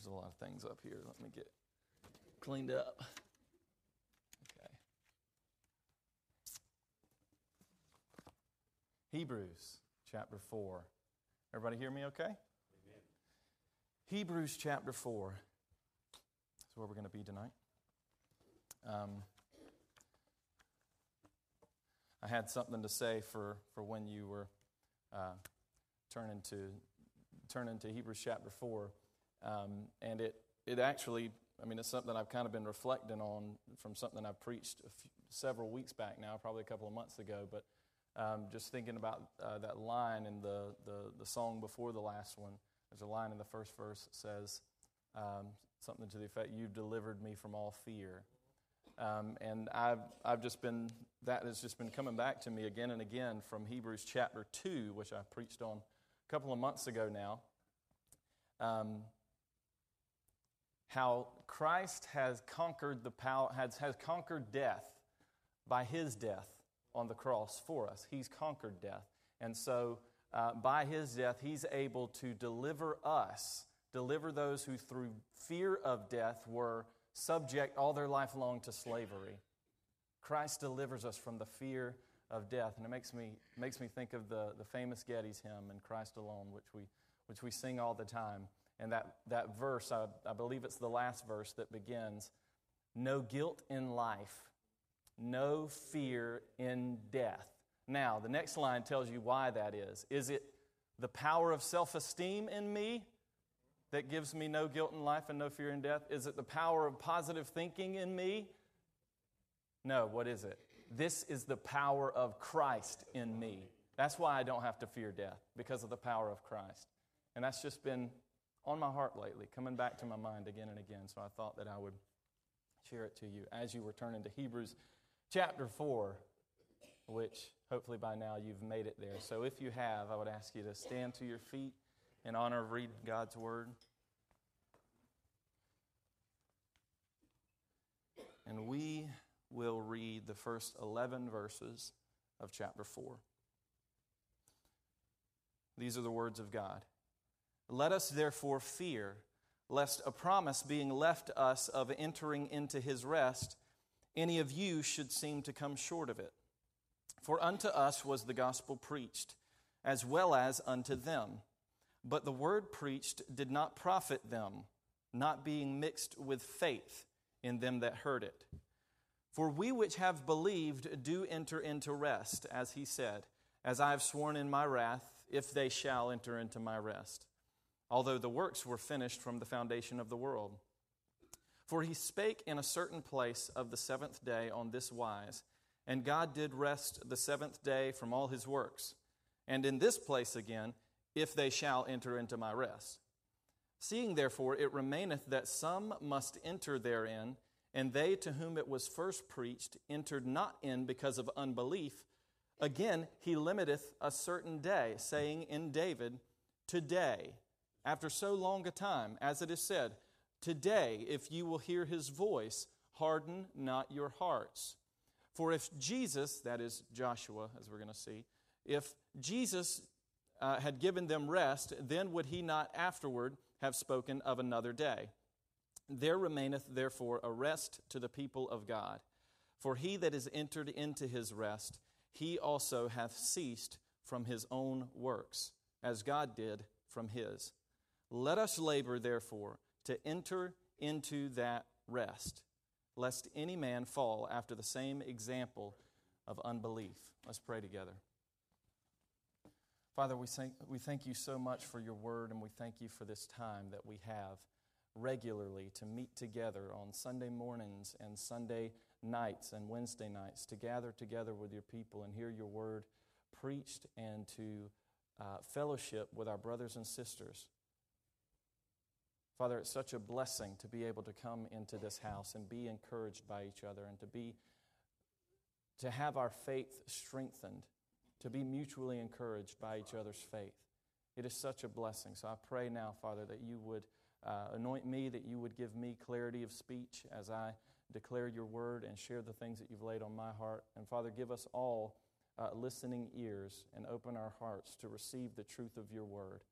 There's a lot of things up here. Let me get cleaned up. Okay. Hebrews chapter 4. Everybody hear me okay? Amen. Hebrews chapter 4. That's where we're going to be tonight. Um, I had something to say for, for when you were uh, turning to turning to Hebrews chapter 4. Um, and it, it actually, I mean, it's something I've kind of been reflecting on from something I preached few, several weeks back now, probably a couple of months ago. But um, just thinking about uh, that line in the, the, the, song before the last one, there's a line in the first verse that says um, something to the effect, You've delivered me from all fear. Um, and I've, I've just been, that has just been coming back to me again and again from Hebrews chapter 2, which I preached on a couple of months ago now. Um, how Christ has conquered the power, has, has conquered death by his death on the cross for us. He's conquered death. And so, uh, by his death, he's able to deliver us, deliver those who, through fear of death, were subject all their life long to slavery. Christ delivers us from the fear of death. And it makes me, makes me think of the, the famous Getty's hymn, In Christ Alone, which we, which we sing all the time. And that, that verse, I, I believe it's the last verse that begins No guilt in life, no fear in death. Now, the next line tells you why that is. Is it the power of self esteem in me that gives me no guilt in life and no fear in death? Is it the power of positive thinking in me? No, what is it? This is the power of Christ in me. That's why I don't have to fear death, because of the power of Christ. And that's just been on my heart lately, coming back to my mind again and again. So I thought that I would share it to you as you were turning to Hebrews chapter 4, which hopefully by now you've made it there. So if you have, I would ask you to stand to your feet in honor of reading God's Word. And we will read the first 11 verses of chapter 4. These are the words of God. Let us therefore fear, lest a promise being left us of entering into his rest, any of you should seem to come short of it. For unto us was the gospel preached, as well as unto them. But the word preached did not profit them, not being mixed with faith in them that heard it. For we which have believed do enter into rest, as he said, As I have sworn in my wrath, if they shall enter into my rest although the works were finished from the foundation of the world. For he spake in a certain place of the seventh day on this wise, and God did rest the seventh day from all his works. And in this place again, if they shall enter into my rest. Seeing therefore it remaineth that some must enter therein, and they to whom it was first preached entered not in because of unbelief, again he limiteth a certain day, saying in David, Today, after so long a time, as it is said, Today, if you will hear his voice, harden not your hearts. For if Jesus, that is Joshua, as we're going to see, if Jesus uh, had given them rest, then would he not afterward have spoken of another day? There remaineth therefore a rest to the people of God. For he that is entered into his rest, he also hath ceased from his own works, as God did from his. Let us labor, therefore, to enter into that rest, lest any man fall after the same example of unbelief. Let's pray together. Father, we thank, we thank you so much for your word, and we thank you for this time that we have regularly to meet together on Sunday mornings and Sunday nights and Wednesday nights to gather together with your people and hear your word preached and to uh, fellowship with our brothers and sisters. Father, it's such a blessing to be able to come into this house and be encouraged by each other and to be to have our faith strengthened, to be mutually encouraged by each other's faith. It is such a blessing. So I pray now, Father, that you would uh, anoint me, that you would give me clarity of speech as I declare your word and share the things that you've laid on my heart. And Father, give us all uh, listening ears and open our hearts to receive the truth of your word.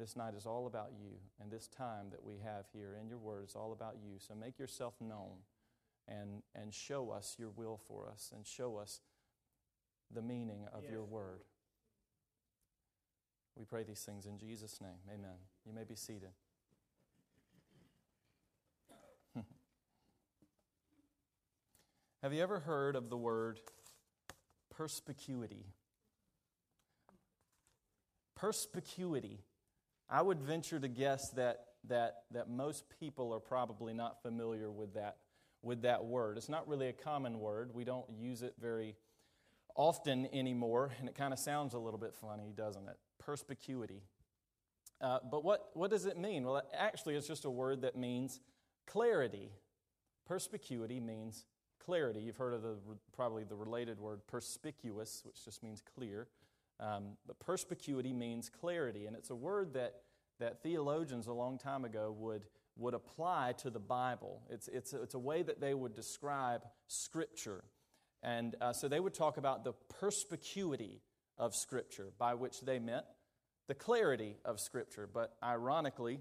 This night is all about you, and this time that we have here in your word is all about you. So make yourself known and, and show us your will for us and show us the meaning of yes. your word. We pray these things in Jesus' name. Amen. You may be seated. Have you ever heard of the word perspicuity? Perspicuity. I would venture to guess that, that, that most people are probably not familiar with that, with that word. It's not really a common word. We don't use it very often anymore, and it kind of sounds a little bit funny, doesn't it? Perspicuity. Uh, but what, what does it mean? Well, actually, it's just a word that means clarity. Perspicuity means clarity. You've heard of the, probably the related word perspicuous, which just means clear. Um, but perspicuity means clarity, and it's a word that, that theologians a long time ago would, would apply to the Bible. It's, it's, a, it's a way that they would describe Scripture. And uh, so they would talk about the perspicuity of Scripture, by which they meant the clarity of Scripture. But ironically,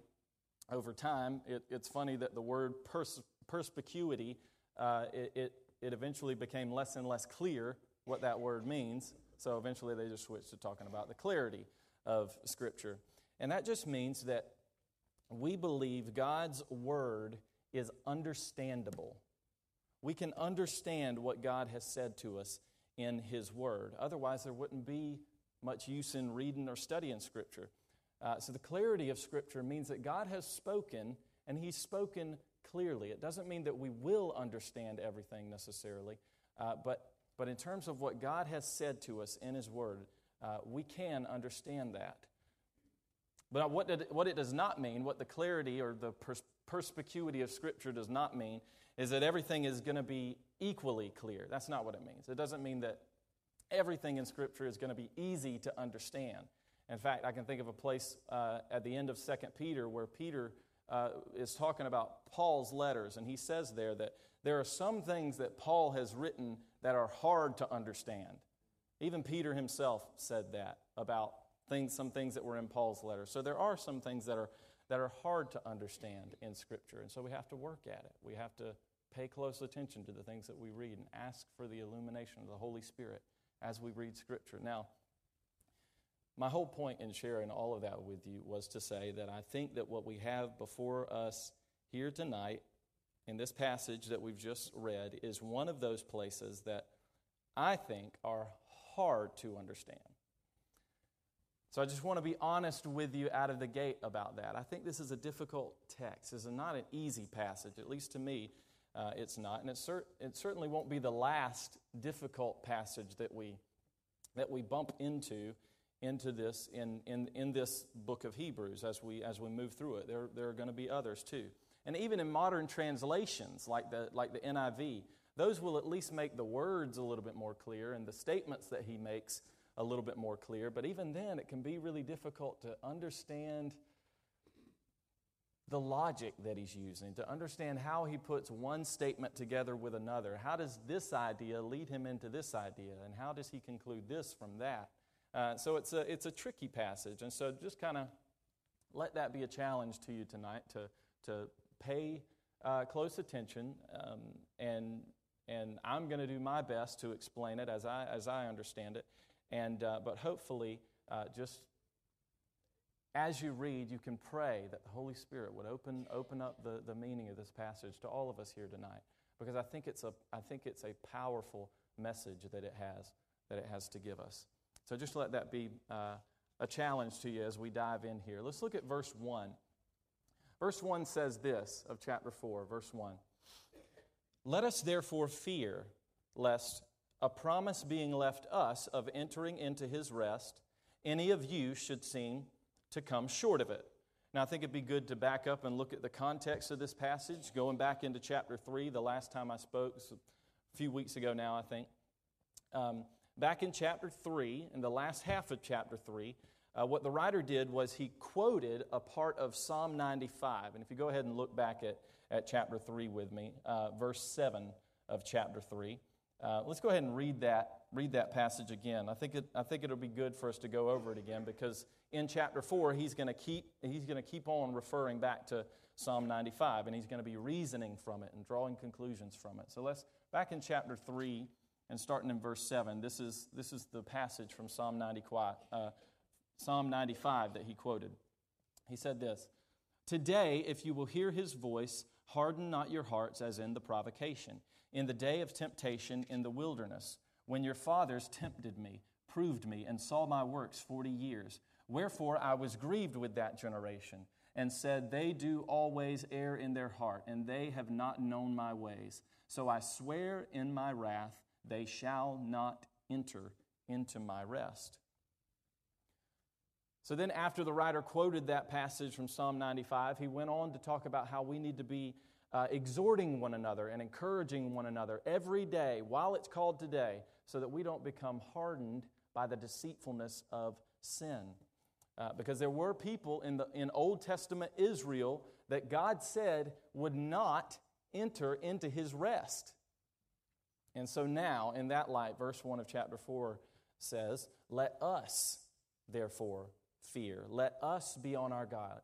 over time, it, it's funny that the word pers- perspicuity, uh, it, it, it eventually became less and less clear what that word means. So eventually they just switched to talking about the clarity of Scripture. And that just means that we believe God's Word is understandable we can understand what God has said to us in His Word. Otherwise, there wouldn't be much use in reading or studying Scripture. Uh, so, the clarity of Scripture means that God has spoken, and He's spoken clearly. It doesn't mean that we will understand everything necessarily, uh, but, but in terms of what God has said to us in His Word, uh, we can understand that. But what, did, what it does not mean, what the clarity or the pers- perspicuity of Scripture does not mean, is that everything is going to be equally clear. That's not what it means. It doesn't mean that everything in Scripture is going to be easy to understand. In fact, I can think of a place uh, at the end of 2 Peter where Peter uh, is talking about Paul's letters, and he says there that there are some things that Paul has written that are hard to understand. Even Peter himself said that about things, some things that were in Paul's letter. So there are some things that are, that are hard to understand in Scripture, and so we have to work at it. We have to pay close attention to the things that we read and ask for the illumination of the Holy Spirit as we read Scripture. Now, my whole point in sharing all of that with you was to say that I think that what we have before us here tonight in this passage that we've just read is one of those places that I think are hard to understand. So I just want to be honest with you out of the gate about that. I think this is a difficult text. This is not an easy passage, at least to me uh, it's not. And it, cer- it certainly won't be the last difficult passage that we, that we bump into into this in, in, in this book of Hebrews as we, as we move through it. There, there are going to be others too. And even in modern translations like the, like the NIV, those will at least make the words a little bit more clear and the statements that he makes a little bit more clear. But even then, it can be really difficult to understand the logic that he's using, to understand how he puts one statement together with another. How does this idea lead him into this idea? And how does he conclude this from that? Uh, so it's a, it's a tricky passage. And so just kind of let that be a challenge to you tonight to, to pay uh, close attention. Um, and, and I'm going to do my best to explain it as I, as I understand it. And, uh, but hopefully, uh, just as you read, you can pray that the Holy Spirit would open, open up the, the meaning of this passage to all of us here tonight. Because I think it's a, I think it's a powerful message that it has, that it has to give us. So just let that be uh, a challenge to you as we dive in here. Let's look at verse 1. Verse 1 says this of chapter 4, verse 1. Let us therefore fear, lest a promise being left us of entering into his rest, any of you should seem to come short of it. Now, I think it'd be good to back up and look at the context of this passage, going back into chapter 3, the last time I spoke, a few weeks ago now, I think. Um, back in chapter 3, in the last half of chapter 3, uh, what the writer did was he quoted a part of Psalm 95. And if you go ahead and look back at, at chapter 3 with me, uh, verse 7 of chapter 3, uh, let's go ahead and read that read that passage again. I think, it, I think it'll be good for us to go over it again because in chapter 4, he's going to keep, he's going to keep on referring back to Psalm 95 and he's going to be reasoning from it and drawing conclusions from it. So let's, back in chapter 3 and starting in verse 7, this is, this is the passage from Psalm, 95. uh, Psalm 95 that he quoted. He said this Today, if you will hear his voice, harden not your hearts as in the provocation, in the day of temptation in the wilderness when your fathers tempted me, proved me, and saw my works forty years. Wherefore I was grieved with that generation, and said, They do always err in their heart, and they have not known my ways. So I swear in my wrath, they shall not enter into my rest. So then, after the writer quoted that passage from Psalm 95, he went on to talk about how we need to be uh, exhorting one another and encouraging one another every day while it's called today so that we don't become hardened by the deceitfulness of sin. Uh, because there were people in, the, in Old Testament Israel that God said would not enter into his rest. And so now, in that light, verse 1 of chapter 4 says, Let us, therefore, fear. Let us be on our guard.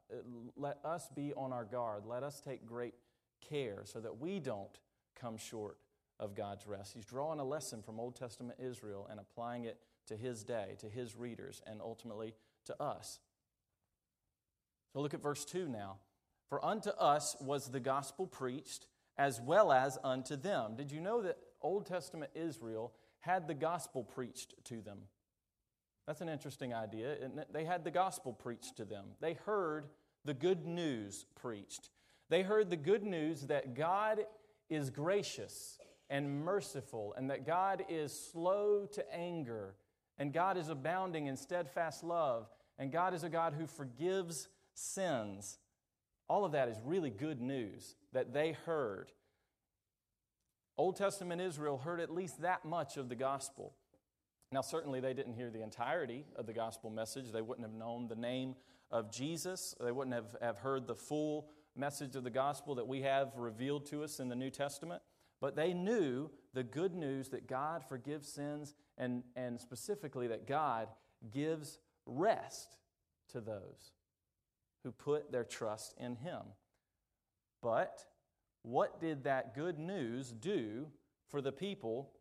Let us be on our guard. Let us take great care so that we don't come short of God's rest. He's drawing a lesson from Old Testament Israel and applying it to his day, to his readers, and ultimately to us. So look at verse 2 now. For unto us was the gospel preached, as well as unto them. Did you know that Old Testament Israel had the gospel preached to them? That's an interesting idea. They had the gospel preached to them. They heard the good news preached. They heard the good news that God is gracious and merciful, and that God is slow to anger, and God is abounding in steadfast love, and God is a God who forgives sins. All of that is really good news that they heard. Old Testament Israel heard at least that much of the gospel. Now, certainly, they didn't hear the entirety of the gospel message. They wouldn't have known the name of Jesus. They wouldn't have, have heard the full message of the gospel that we have revealed to us in the New Testament. But they knew the good news that God forgives sins and, and specifically that God gives rest to those who put their trust in Him. But what did that good news do for the people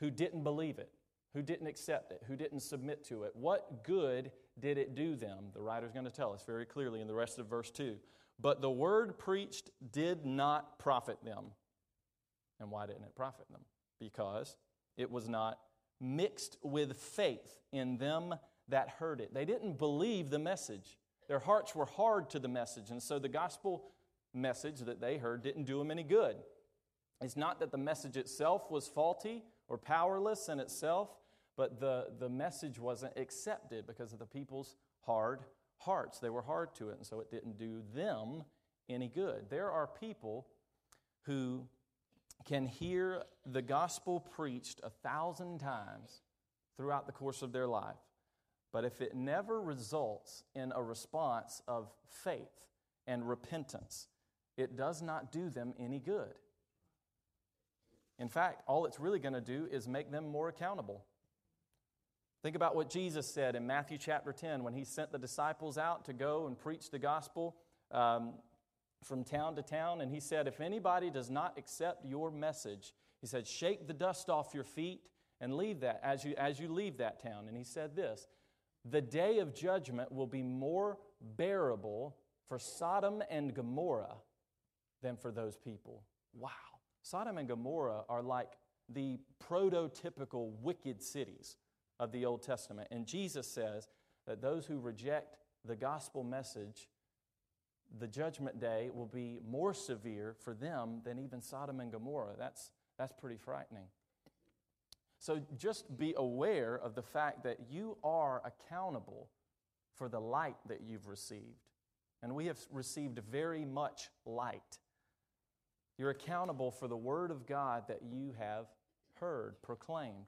who didn't believe it, who didn't accept it, who didn't submit to it? What good did it do them? The writer's going to tell us very clearly in the rest of verse 2. But the word preached did not profit them. And why didn't it profit them? Because it was not mixed with faith in them that heard it. They didn't believe the message. Their hearts were hard to the message, and so the gospel message that they heard didn't do them any good. It's not that the message itself was faulty or powerless in itself, but the, the message wasn't accepted because of the people's hard hearts. They were hard to it, and so it didn't do them any good. There are people who can hear the gospel preached a thousand times throughout the course of their life, but if it never results in a response of faith and repentance, it does not do them any good. In fact, all it's really going to do is make them more accountable. Think about what Jesus said in Matthew chapter 10 when he sent the disciples out to go and preach the gospel. Um, from town to town, and he said, If anybody does not accept your message, he said, shake the dust off your feet and leave that as you, as you leave that town. And he said this The day of judgment will be more bearable for Sodom and Gomorrah than for those people. Wow. Sodom and Gomorrah are like the prototypical wicked cities of the Old Testament. And Jesus says that those who reject the gospel message the judgment day will be more severe for them than even Sodom and Gomorrah. That's, that's pretty frightening. So just be aware of the fact that you are accountable for the light that you've received. And we have received very much light. You're accountable for the word of God that you have heard proclaimed.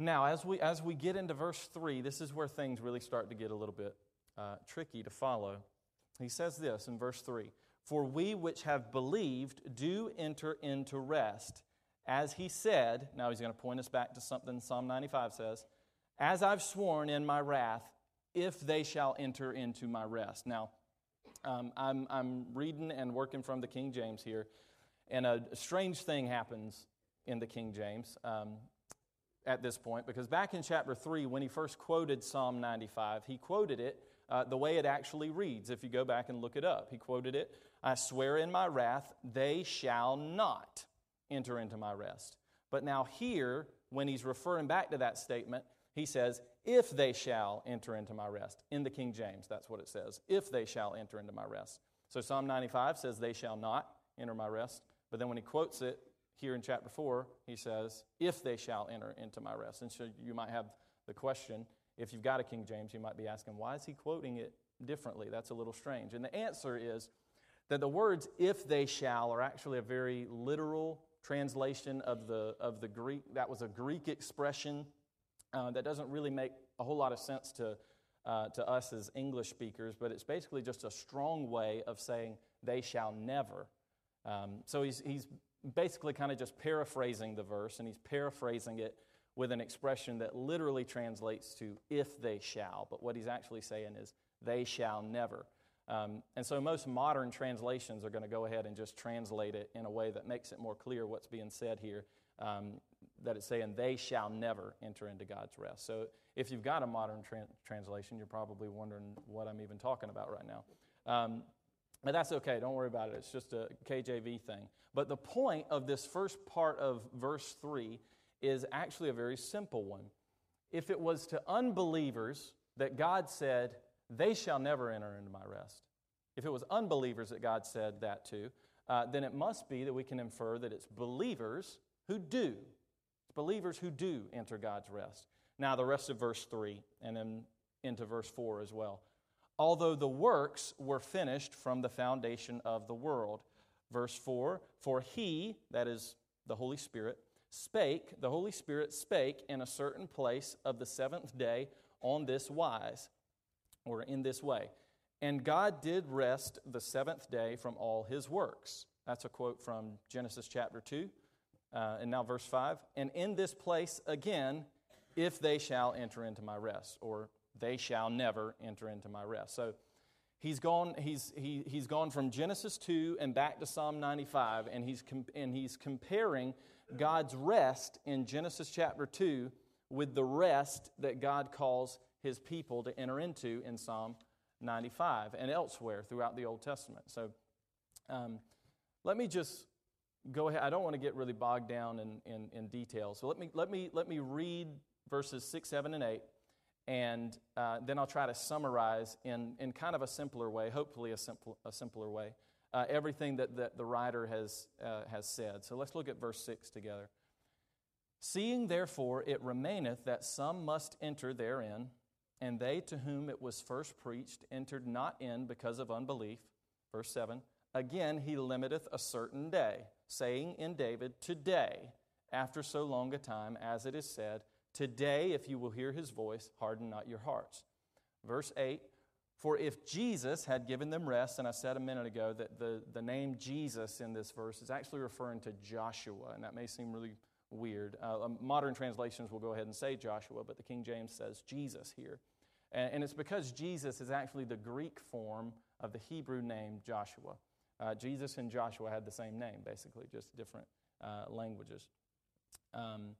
Now, as we, as we get into verse 3, this is where things really start to get a little bit uh, tricky to follow. He says this in verse 3 For we which have believed do enter into rest, as he said, now he's going to point us back to something Psalm 95 says, as I've sworn in my wrath, if they shall enter into my rest. Now, um, I'm, I'm reading and working from the King James here, and a strange thing happens in the King James um, at this point, because back in chapter 3, when he first quoted Psalm 95, he quoted it uh, the way it actually reads. If you go back and look it up, he quoted it I swear in my wrath, they shall not enter into my rest. But now, here, when he's referring back to that statement, he says, If they shall enter into my rest. In the King James, that's what it says. If they shall enter into my rest. So Psalm 95 says, They shall not enter my rest. But then when he quotes it here in chapter 4, he says, If they shall enter into my rest. And so you might have the question, if you've got a King James, you might be asking, Why is he quoting it differently? That's a little strange. And the answer is that the words if they shall are actually a very literal translation of the, of the Greek. That was a Greek expression uh, that doesn't really make a whole lot of sense to, uh, to us as English speakers, but it's basically just a strong way of saying they shall never. Um, so he's, he's basically kind of just paraphrasing the verse, and he's paraphrasing it with an expression that literally translates to if they shall, but what he's actually saying is they shall never. Um, and so most modern translations are going to go ahead and just translate it in a way that makes it more clear what's being said here. Um, that it's saying they shall never enter into God's rest. So if you've got a modern tra- translation, you're probably wondering what I'm even talking about right now. Um, but that's okay. Don't worry about it. It's just a KJV thing. But the point of this first part of verse 3 is actually a very simple one. If it was to unbelievers that God said, they shall never enter into my rest. If it was unbelievers that God said that to, uh, then it must be that we can infer that it's believers who do. It's believers who do enter God's rest. Now, the rest of verse 3 and then into verse 4 as well. Although the works were finished from the foundation of the world. Verse 4 For he, that is the Holy Spirit, spake, the Holy Spirit spake in a certain place of the seventh day on this wise or in this way. And God did rest the seventh day from all his works. That's a quote from Genesis chapter 2. Uh, and now, verse 5. And in this place again, if they shall enter into my rest, or they shall never enter into my rest. So he's gone, he's, he, he's gone from Genesis 2 and back to Psalm 95, and he's, com- and he's comparing God's rest in Genesis chapter 2 with the rest that God calls his people to enter into in Psalm 95 and elsewhere throughout the Old Testament. So um, let me just go ahead. I don't want to get really bogged down in, in, in detail. So let me, let, me, let me read verses 6, 7, and 8, and uh, then I'll try to summarize in, in kind of a simpler way, hopefully a, simple, a simpler way, uh, everything that, that the writer has, uh, has said. So let's look at verse 6 together. Seeing therefore it remaineth that some must enter therein, and they to whom it was first preached entered not in because of unbelief. Verse 7 Again, he limiteth a certain day, saying in David, Today, after so long a time, as it is said, Today, if you will hear his voice, harden not your hearts. Verse 8 For if Jesus had given them rest, and I said a minute ago that the, the name Jesus in this verse is actually referring to Joshua, and that may seem really weird. Uh, um, modern translations will go ahead and say Joshua, but the King James says Jesus here. And, and it's because Jesus is actually the Greek form of the Hebrew name Joshua. Uh, Jesus and Joshua had the same name, basically, just different uh, languages. Um,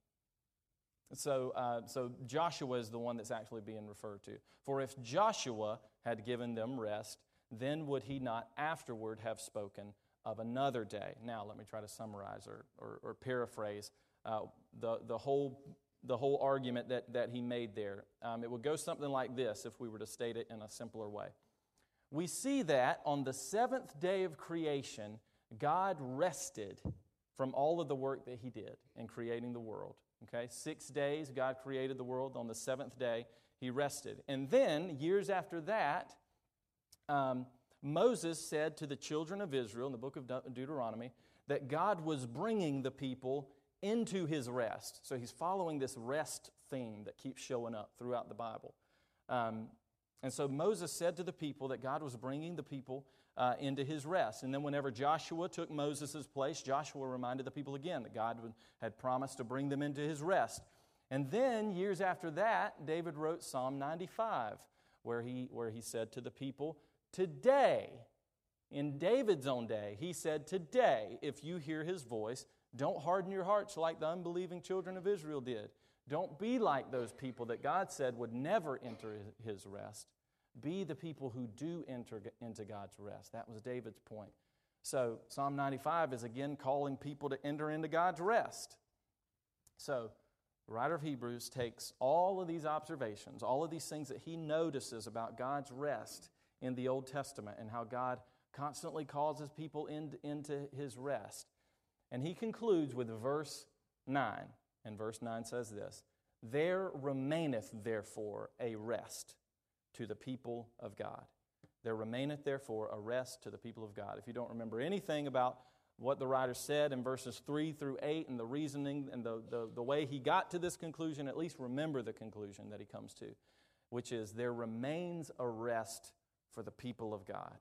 so, uh, so Joshua is the one that's actually being referred to. For if Joshua had given them rest, then would he not afterward have spoken of another day? Now, let me try to summarize or, or, or paraphrase uh, the, the, whole, the whole argument that, that he made there. Um, it would go something like this if we were to state it in a simpler way. We see that on the seventh day of creation, God rested from all of the work that he did in creating the world. Okay, six days God created the world. On the seventh day, he rested. And then, years after that, um, Moses said to the children of Israel in the book of De- Deuteronomy that God was bringing the people into his rest. So he's following this rest theme that keeps showing up throughout the Bible. Um, And so Moses said to the people that God was bringing the people uh, into his rest. And then, whenever Joshua took Moses' place, Joshua reminded the people again that God had promised to bring them into his rest. And then, years after that, David wrote Psalm 95, where he, where he said to the people, Today, in David's own day, he said, Today, if you hear his voice, don't harden your hearts like the unbelieving children of Israel did. Don't be like those people that God said would never enter his rest. Be the people who do enter into God's rest. That was David's point. So, Psalm 95 is again calling people to enter into God's rest. So, the writer of Hebrews takes all of these observations, all of these things that he notices about God's rest in the Old Testament and how God constantly calls his people in, into his rest. And he concludes with verse 9. And verse 9 says this There remaineth therefore a rest to the people of God. There remaineth therefore a rest to the people of God. If you don't remember anything about what the writer said in verses 3 through 8 and the reasoning and the, the, the way he got to this conclusion, at least remember the conclusion that he comes to, which is there remains a rest for the people of God.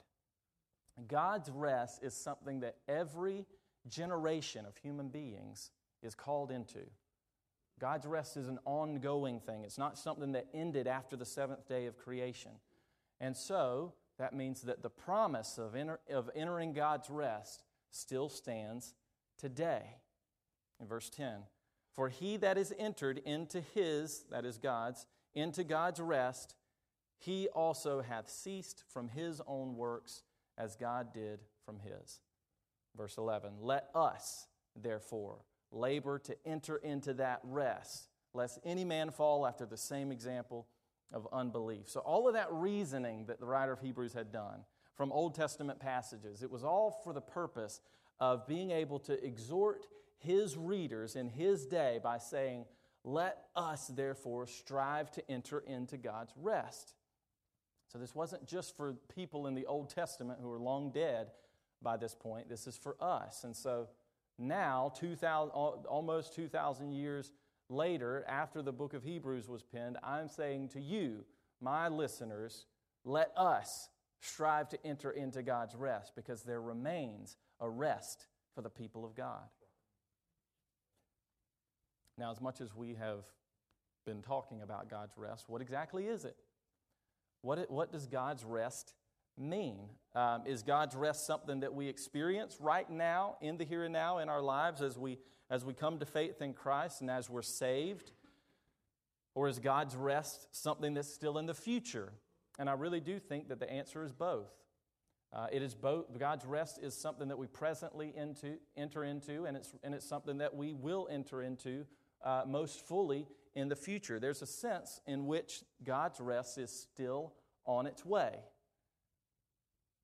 God's rest is something that every generation of human beings is called into. God's rest is an ongoing thing, it's not something that ended after the seventh day of creation. And so, that means that the promise of, enter, of entering God's rest still stands today. In verse 10, for he that is entered into his, that is God's, into God's rest, he also hath ceased from his own works as God did from his. Verse 11, let us, therefore, labor to enter into that rest, lest any man fall after the same example of unbelief. So, all of that reasoning that the writer of Hebrews had done from Old Testament passages, it was all for the purpose of being able to exhort his readers in his day by saying, Let us therefore strive to enter into God's rest. So, this wasn't just for people in the Old Testament who are long dead by this point, this is for us. And so, now, 2000, almost 2,000 years later, after the book of Hebrews was penned, I'm saying to you, my listeners, let us strive to enter into God's rest because there remains a rest for the people of God. Now, as much as we have been talking about God's rest, what exactly is it? What, what does God's rest mean? Um, is God's rest something that we experience right now, in the here and now, in our lives as we, as we come to faith in Christ and as we're saved? Or is God's rest something that's still in the future? And I really do think that the answer is both. Uh, it is both. God's rest is something that we presently into, enter into, and it's, and it's something that we will enter into uh, most fully in the future. There's a sense in which God's rest is still on its way.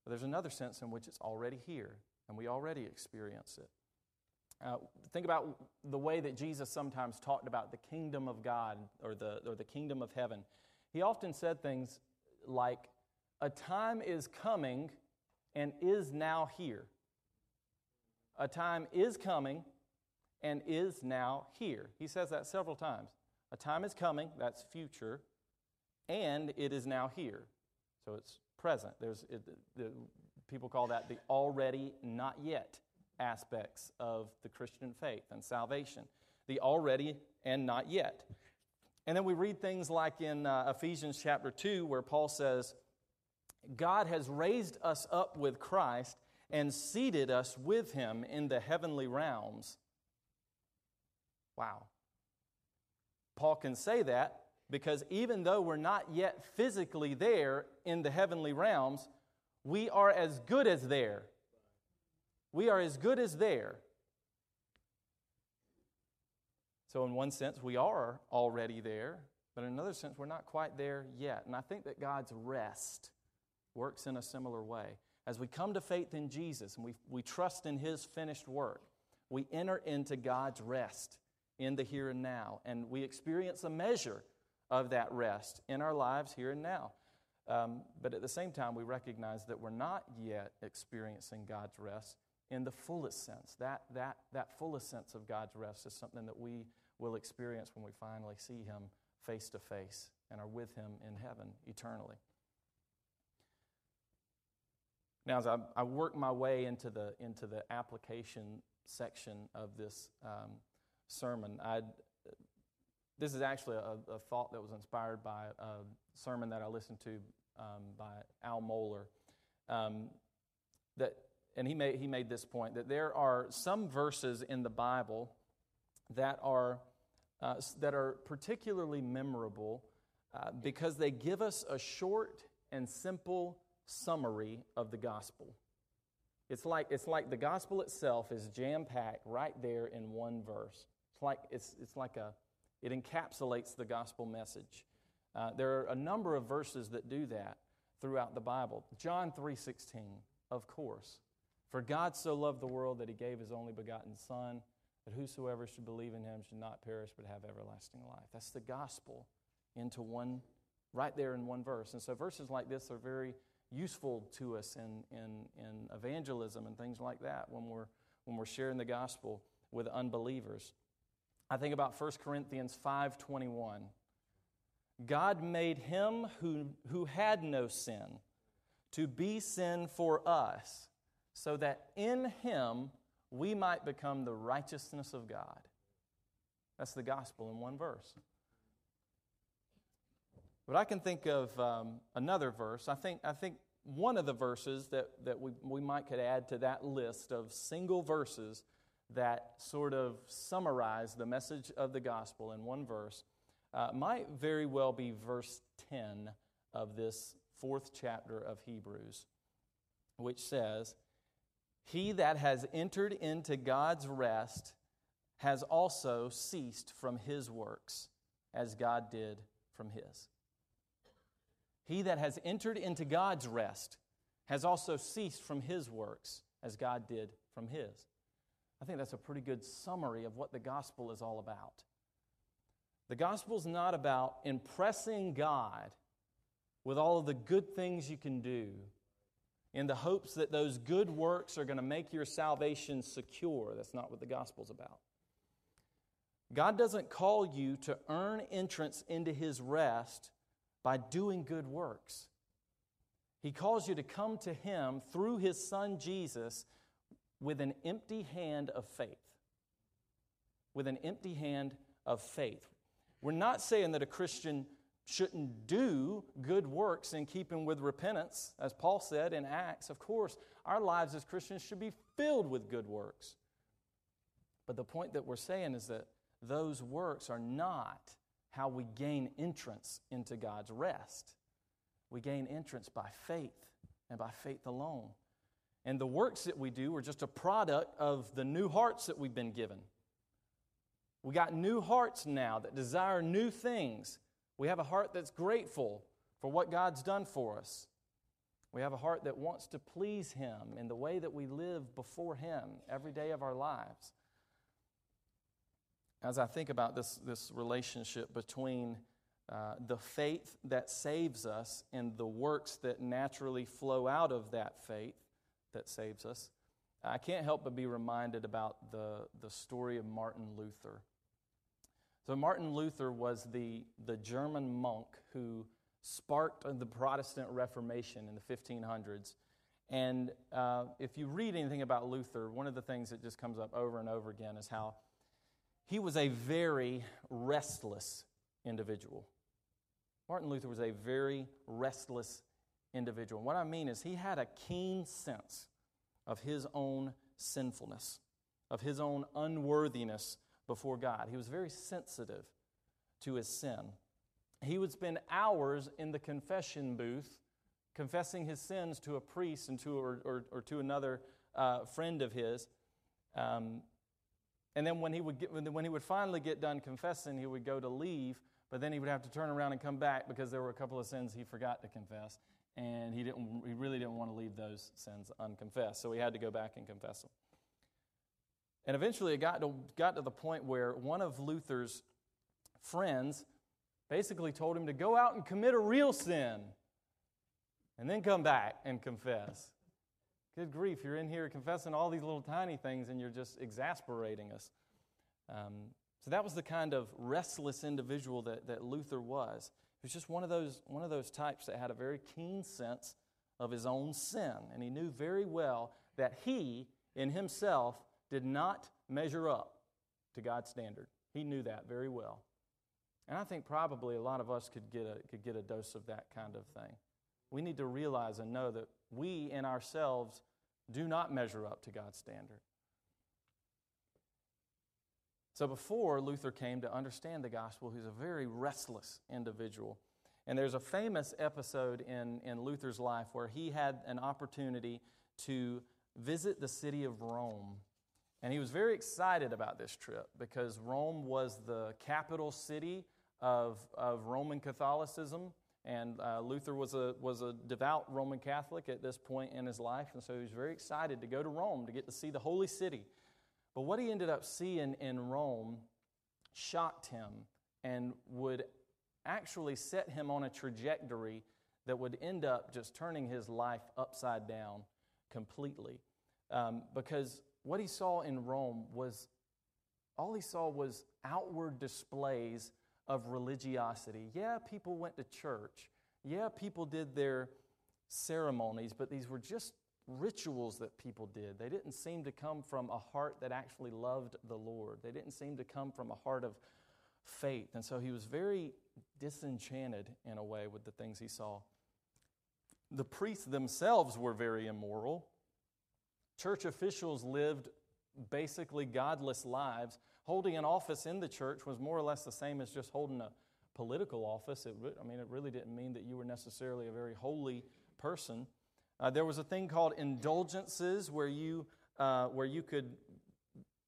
But there's another sense in which it's already here, and we already experience it. Uh, think about the way that Jesus sometimes talked about the kingdom of God or the, or the kingdom of heaven. He often said things like, A time is coming and is now here. A time is coming and is now here. He says that several times. A time is coming, that's future, and it is now here. So it's present. There's, it, the, people call that the already, not yet aspects of the Christian faith and salvation. The already and not yet. And then we read things like in uh, Ephesians chapter 2, where Paul says, God has raised us up with Christ and seated us with him in the heavenly realms. Wow. Paul can say that because even though we're not yet physically there in the heavenly realms, we are as good as there. We are as good as there. So, in one sense, we are already there, but in another sense, we're not quite there yet. And I think that God's rest works in a similar way. As we come to faith in Jesus and we, we trust in His finished work, we enter into God's rest in the here and now, and we experience a measure of that rest in our lives here and now. Um, but at the same time, we recognize that we're not yet experiencing God's rest in the fullest sense. That, that, that fullest sense of God's rest is something that we will experience when we finally see Him face to face and are with Him in heaven eternally. Now, as I, I work my way into the, into the application section of this um, sermon, i this is actually a, a, thought that was inspired by a sermon that I listened to um, by Al Mohler. Um, that, and he made, he made this point that there are some verses in the Bible that are, uh, that are particularly memorable uh, because they give us a short and simple summary of the gospel. It's like, it's like the gospel itself is jam packed right there in one verse. It's like, it's, it's like a, it encapsulates the gospel message. Uh, there are a number of verses that do that throughout the Bible. John 3:16, of course. For God so loved the world that he gave his only begotten son that whosoever should believe in him should not perish but have everlasting life. That's the gospel into one right there in one verse. And so verses like this are very useful to us in, in, in evangelism and things like that when we're, when we're sharing the gospel with unbelievers. I think about 1 Corinthians 5:21. God made him who, who had no sin to be sin for us, so that in him we might become the righteousness of God. That's the gospel in one verse. But I can think of um, another verse. I think, I think one of the verses that, that we, we might could add to that list of single verses that sort of summarize the message of the gospel in one verse uh, might very well be verse 10 of this fourth chapter of Hebrews, which says, He that has entered into God's rest has also ceased from his works, as God did from his. He that has entered into God's rest has also ceased from his works, as God did from his. I think that's a pretty good summary of what the gospel is all about. The gospel is not about impressing God with all of the good things you can do in the hopes that those good works are going to make your salvation secure. That's not what the gospel's about. God doesn't call you to earn entrance into his rest by doing good works. He calls you to come to Him through His Son Jesus with an empty hand of faith. With an empty hand of faith. We're not saying that a Christian shouldn't do good works in keeping with repentance, as Paul said in Acts. Of course, our lives as Christians should be filled with good works. But the point that we're saying is that those works are not how we gain entrance into God's rest. We gain entrance by faith and by faith alone. And the works that we do are just a product of the new hearts that we've been given. We got new hearts now that desire new things. We have a heart that's grateful for what God's done for us. We have a heart that wants to please Him in the way that we live before Him every day of our lives as I think about this, this relationship between uh, the faith that saves us and the works that naturally flow out of that faith that saves us, I can't help but be reminded about the, the story of Martin Luther. So, Martin Luther was the, the German monk who sparked the Protestant Reformation in the 1500s. And uh, if you read anything about Luther, one of the things that just comes up over and over again is how he was a very restless individual. Martin Luther was a very restless individual. What I mean is, he had a keen sense of his own sinfulness, of his own unworthiness before God. He was very sensitive to his sin. He would spend hours in the confession booth confessing his sins to a priest and to, or, or, or to another uh, friend of his. Um, and then when he, would get, when he would finally get done confessing, he would go to leave, but then he would have to turn around and come back because there were a couple of sins he forgot to confess. And he, didn't, he really didn't want to leave those sins unconfessed, so he had to go back and confess them. And eventually it got to, got to the point where one of Luther's friends basically told him to go out and commit a real sin and then come back and confess. Good grief, you're in here confessing all these little tiny things and you're just exasperating us. Um, so that was the kind of restless individual that, that Luther was. Was just one of, those, one of those types that had a very keen sense of his own sin. And he knew very well that he, in himself, did not measure up to God's standard. He knew that very well. And I think probably a lot of us could get a, could get a dose of that kind of thing. We need to realize and know that we in ourselves do not measure up to God's standard. So before Luther came to understand the gospel, he was a very restless individual. And there's a famous episode in, in Luther's life where he had an opportunity to visit the city of Rome. And he was very excited about this trip because Rome was the capital city of, of Roman Catholicism. And uh, Luther was a, was a devout Roman Catholic at this point in his life. And so he was very excited to go to Rome to get to see the holy city. But what he ended up seeing in Rome shocked him and would actually set him on a trajectory that would end up just turning his life upside down completely. Um, because what he saw in Rome was all he saw was outward displays of religiosity. Yeah, people went to church. Yeah, people did their ceremonies, but these were just rituals that people did. They didn't seem to come from a heart that actually loved the Lord. They didn't seem to come from a heart of faith. And so he was very disenchanted in a way with the things he saw. The priests themselves were very immoral. Church officials lived basically godless lives. Holding an office in the church was more or less the same as just holding a political office. It, I mean, it really didn't mean that you were necessarily a very holy person. Uh, there was a thing called indulgences where you, uh, where you could,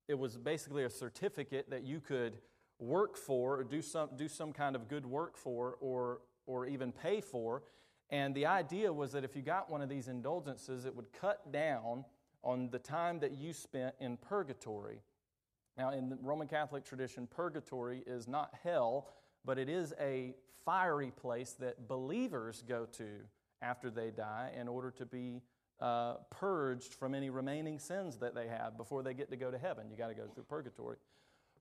it was basically a certificate that you could work for or do some, do some kind of good work for or, or even pay for. And the idea was that if you got one of these indulgences, it would cut down on the time that you spent in purgatory. Now, in the Roman Catholic tradition, purgatory is not hell, but it is a fiery place that believers go to after they die in order to be uh, purged from any remaining sins that they have before they get to go to heaven. You got to go through purgatory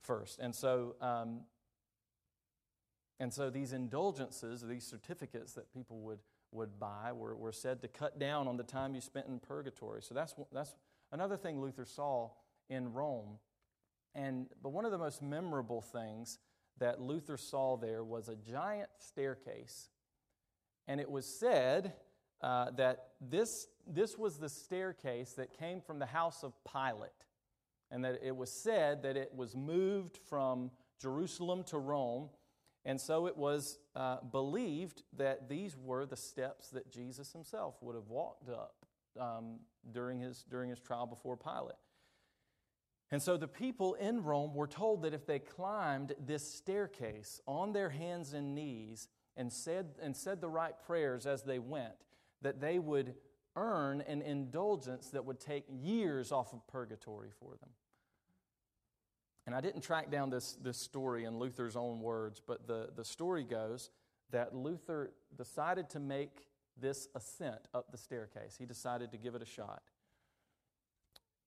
first. And so, um, and so these indulgences, these certificates that people would, would buy, were, were said to cut down on the time you spent in purgatory. So that's, that's another thing Luther saw in Rome. And, but one of the most memorable things that Luther saw there was a giant staircase and it was said uh, that this, this was the staircase that came from the house of Pilate. And that it was said that it was moved from Jerusalem to Rome. And so it was uh, believed that these were the steps that Jesus himself would have walked up um, during, his, during his trial before Pilate. And so the people in Rome were told that if they climbed this staircase on their hands and knees, and said, and said the right prayers as they went, that they would earn an indulgence that would take years off of purgatory for them. And I didn't track down this, this story in Luther's own words, but the, the story goes that Luther decided to make this ascent up the staircase. He decided to give it a shot.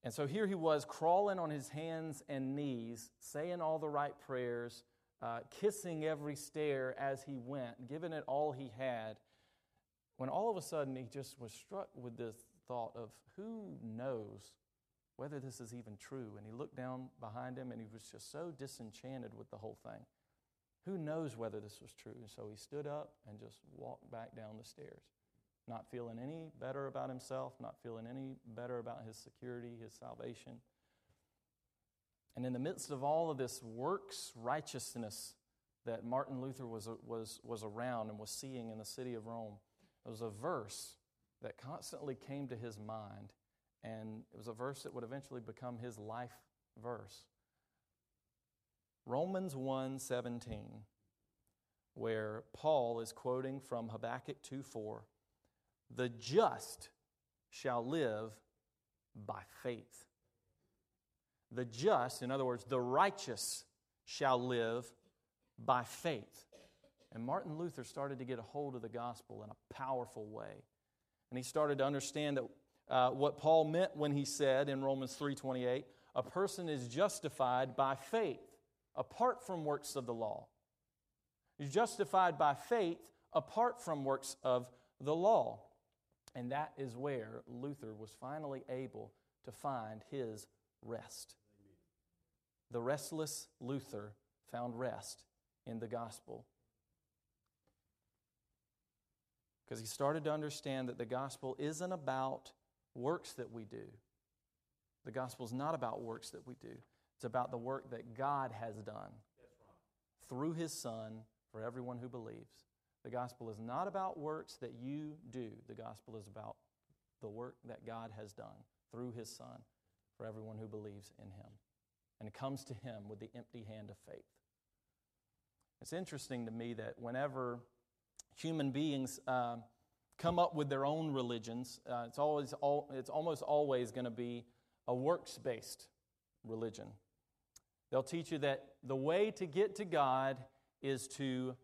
And so here he was crawling on his hands and knees, saying all the right prayers, uh, kissing every stair as he went, giving it all he had, when all of a sudden he just was struck with this thought of who knows whether this is even true. And he looked down behind him and he was just so disenchanted with the whole thing. Who knows whether this was true? And so he stood up and just walked back down the stairs, not feeling any better about himself, not feeling any better about his security, his salvation. And in the midst of all of this works righteousness that Martin Luther was, uh, was, was around and was seeing in the city of Rome, there was a verse that constantly came to his mind. And it was a verse that would eventually become his life verse. Romans 1:17, where Paul is quoting from Habakkuk 2:4, "The just shall live by faith." The just, in other words, the righteous, shall live by faith. And Martin Luther started to get a hold of the gospel in a powerful way. And he started to understand that uh, what Paul meant when he said in Romans 3:28, a person is justified by faith apart from works of the law. He's justified by faith apart from works of the law. And that is where Luther was finally able to find his rest. The restless Luther found rest in the gospel. Because he started to understand that the gospel isn't about works that we do. The gospel is not about works that we do. It's about the work that God has done through his Son for everyone who believes. The gospel is not about works that you do, the gospel is about the work that God has done through his Son for everyone who believes in him and comes to him with the empty hand of faith. It's interesting to me that whenever human beings uh, come up with their own religions, uh, it's, always, all, it's almost always going to be a works based religion. They'll teach you that the way to get to God is to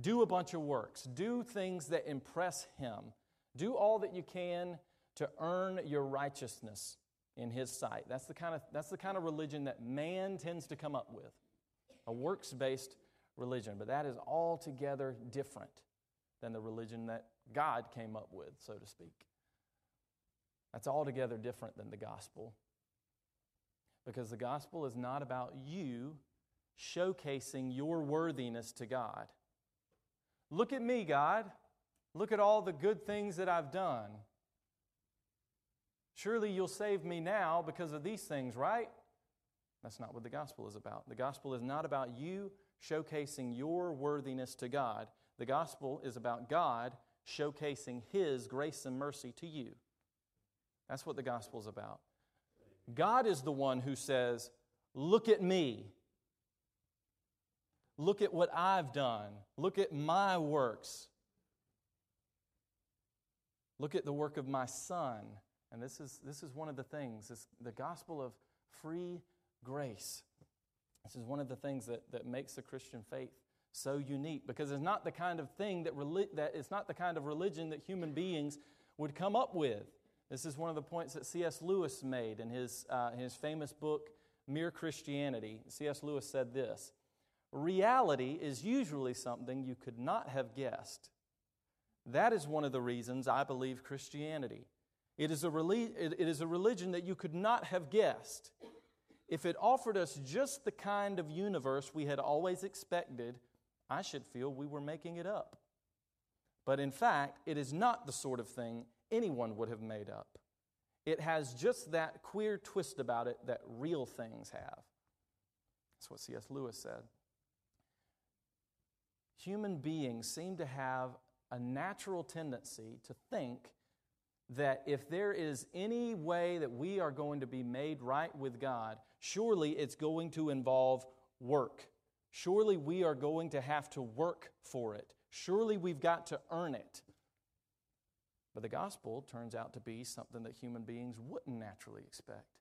do a bunch of works, do things that impress Him, do all that you can to earn your righteousness in His sight. That's the kind of, that's the kind of religion that man tends to come up with a works based religion. But that is altogether different than the religion that God came up with, so to speak. That's altogether different than the gospel. Because the gospel is not about you showcasing your worthiness to God. Look at me, God. Look at all the good things that I've done. Surely you'll save me now because of these things, right? That's not what the gospel is about. The gospel is not about you showcasing your worthiness to God. The gospel is about God showcasing His grace and mercy to you. That's what the gospel is about. God is the one who says, Look at me. Look at what I've done. Look at my works. Look at the work of my son. And this is, this is one of the things, this, the gospel of free grace. This is one of the things that, that makes the Christian faith so unique because it's not the kind of thing that, that it's not the kind of religion that human beings would come up with. This is one of the points that C.S. Lewis made in his, uh, his famous book, Mere Christianity. C.S. Lewis said this Reality is usually something you could not have guessed. That is one of the reasons I believe Christianity. It is, a it is a religion that you could not have guessed. If it offered us just the kind of universe we had always expected, I should feel we were making it up. But in fact, it is not the sort of thing anyone would have made up. It has just that queer twist about it that real things have. That's what C.S. Lewis said. Human beings seem to have a natural tendency to think that if there is any way that we are going to be made right with God, surely it's going to involve work. Surely we are going to have to work for it. Surely we've got to earn it. But the gospel turns out to be something that human beings wouldn't naturally expect.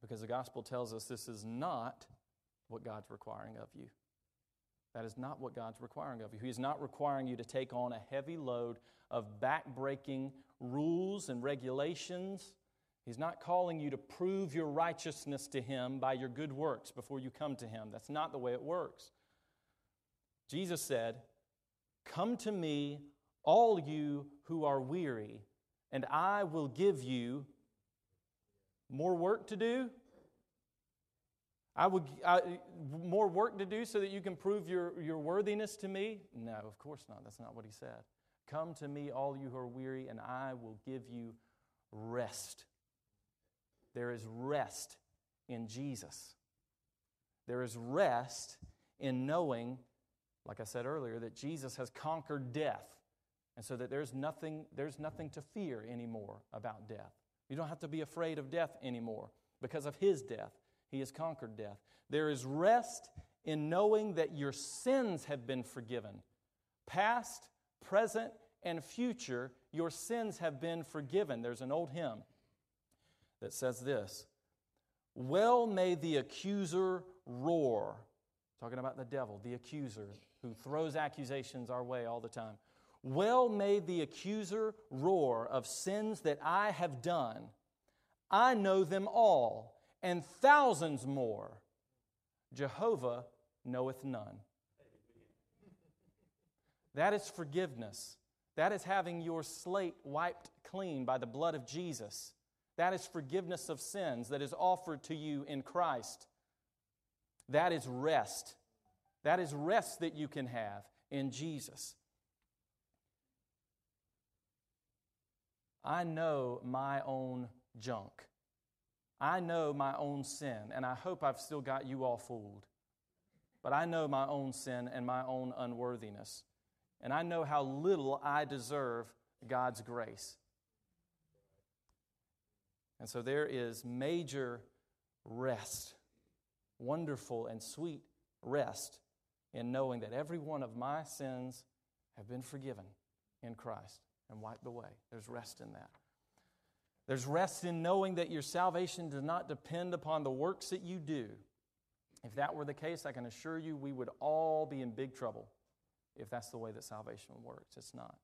Because the gospel tells us this is not what God's requiring of you. That is not what God's requiring of you. He is not requiring you to take on a heavy load of back-breaking rules and regulations. He's not calling you to prove your righteousness to Him by your good works before you come to Him. That's not the way it works. Jesus said, Come to me, all you who are weary, and I will give you more work to do. I would I, more work to do so that you can prove your, your worthiness to me? No, of course not. That's not what he said. Come to me, all you who are weary, and I will give you rest. There is rest in Jesus. There is rest in knowing like I said earlier, that Jesus has conquered death. And so that there's nothing, there's nothing to fear anymore about death. You don't have to be afraid of death anymore because of his death. He has conquered death. There is rest in knowing that your sins have been forgiven. Past, present, and future, your sins have been forgiven. There's an old hymn that says this Well may the accuser roar. Talking about the devil, the accuser who throws accusations our way all the time. Well may the accuser roar of sins that I have done. I know them all, and thousands more. Jehovah knoweth none. That is forgiveness. That is having your slate wiped clean by the blood of Jesus. That is forgiveness of sins that is offered to you in Christ. That is rest. That is rest that you can have in Jesus. I know my own junk. I know my own sin, and I hope I've still got you all fooled. But I know my own sin and my own unworthiness. And I know how little I deserve God's grace. And so there is major rest, wonderful and sweet rest in knowing that every one of my sins have been forgiven in Christ and wiped away. There's rest in that. There's rest in knowing that your salvation does not depend upon the works that you do. If that were the case, I can assure you we would all be in big trouble if that's the way that salvation works. It's not.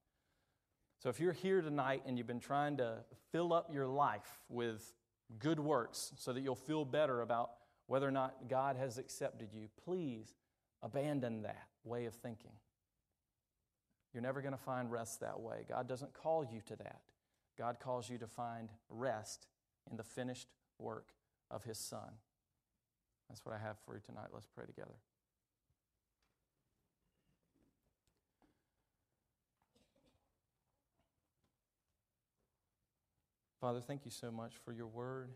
So if you're here tonight and you've been trying to fill up your life with good works so that you'll feel better about whether or not God has accepted you, please abandon that way of thinking. You're never going to find rest that way. God doesn't call you to that. God calls you to find rest in the finished work of His Son. That's what I have for you tonight. Let's pray together. Father, thank you so much for your word.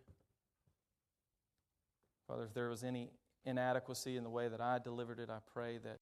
Father, if there was any inadequacy in the way that I delivered it, I pray that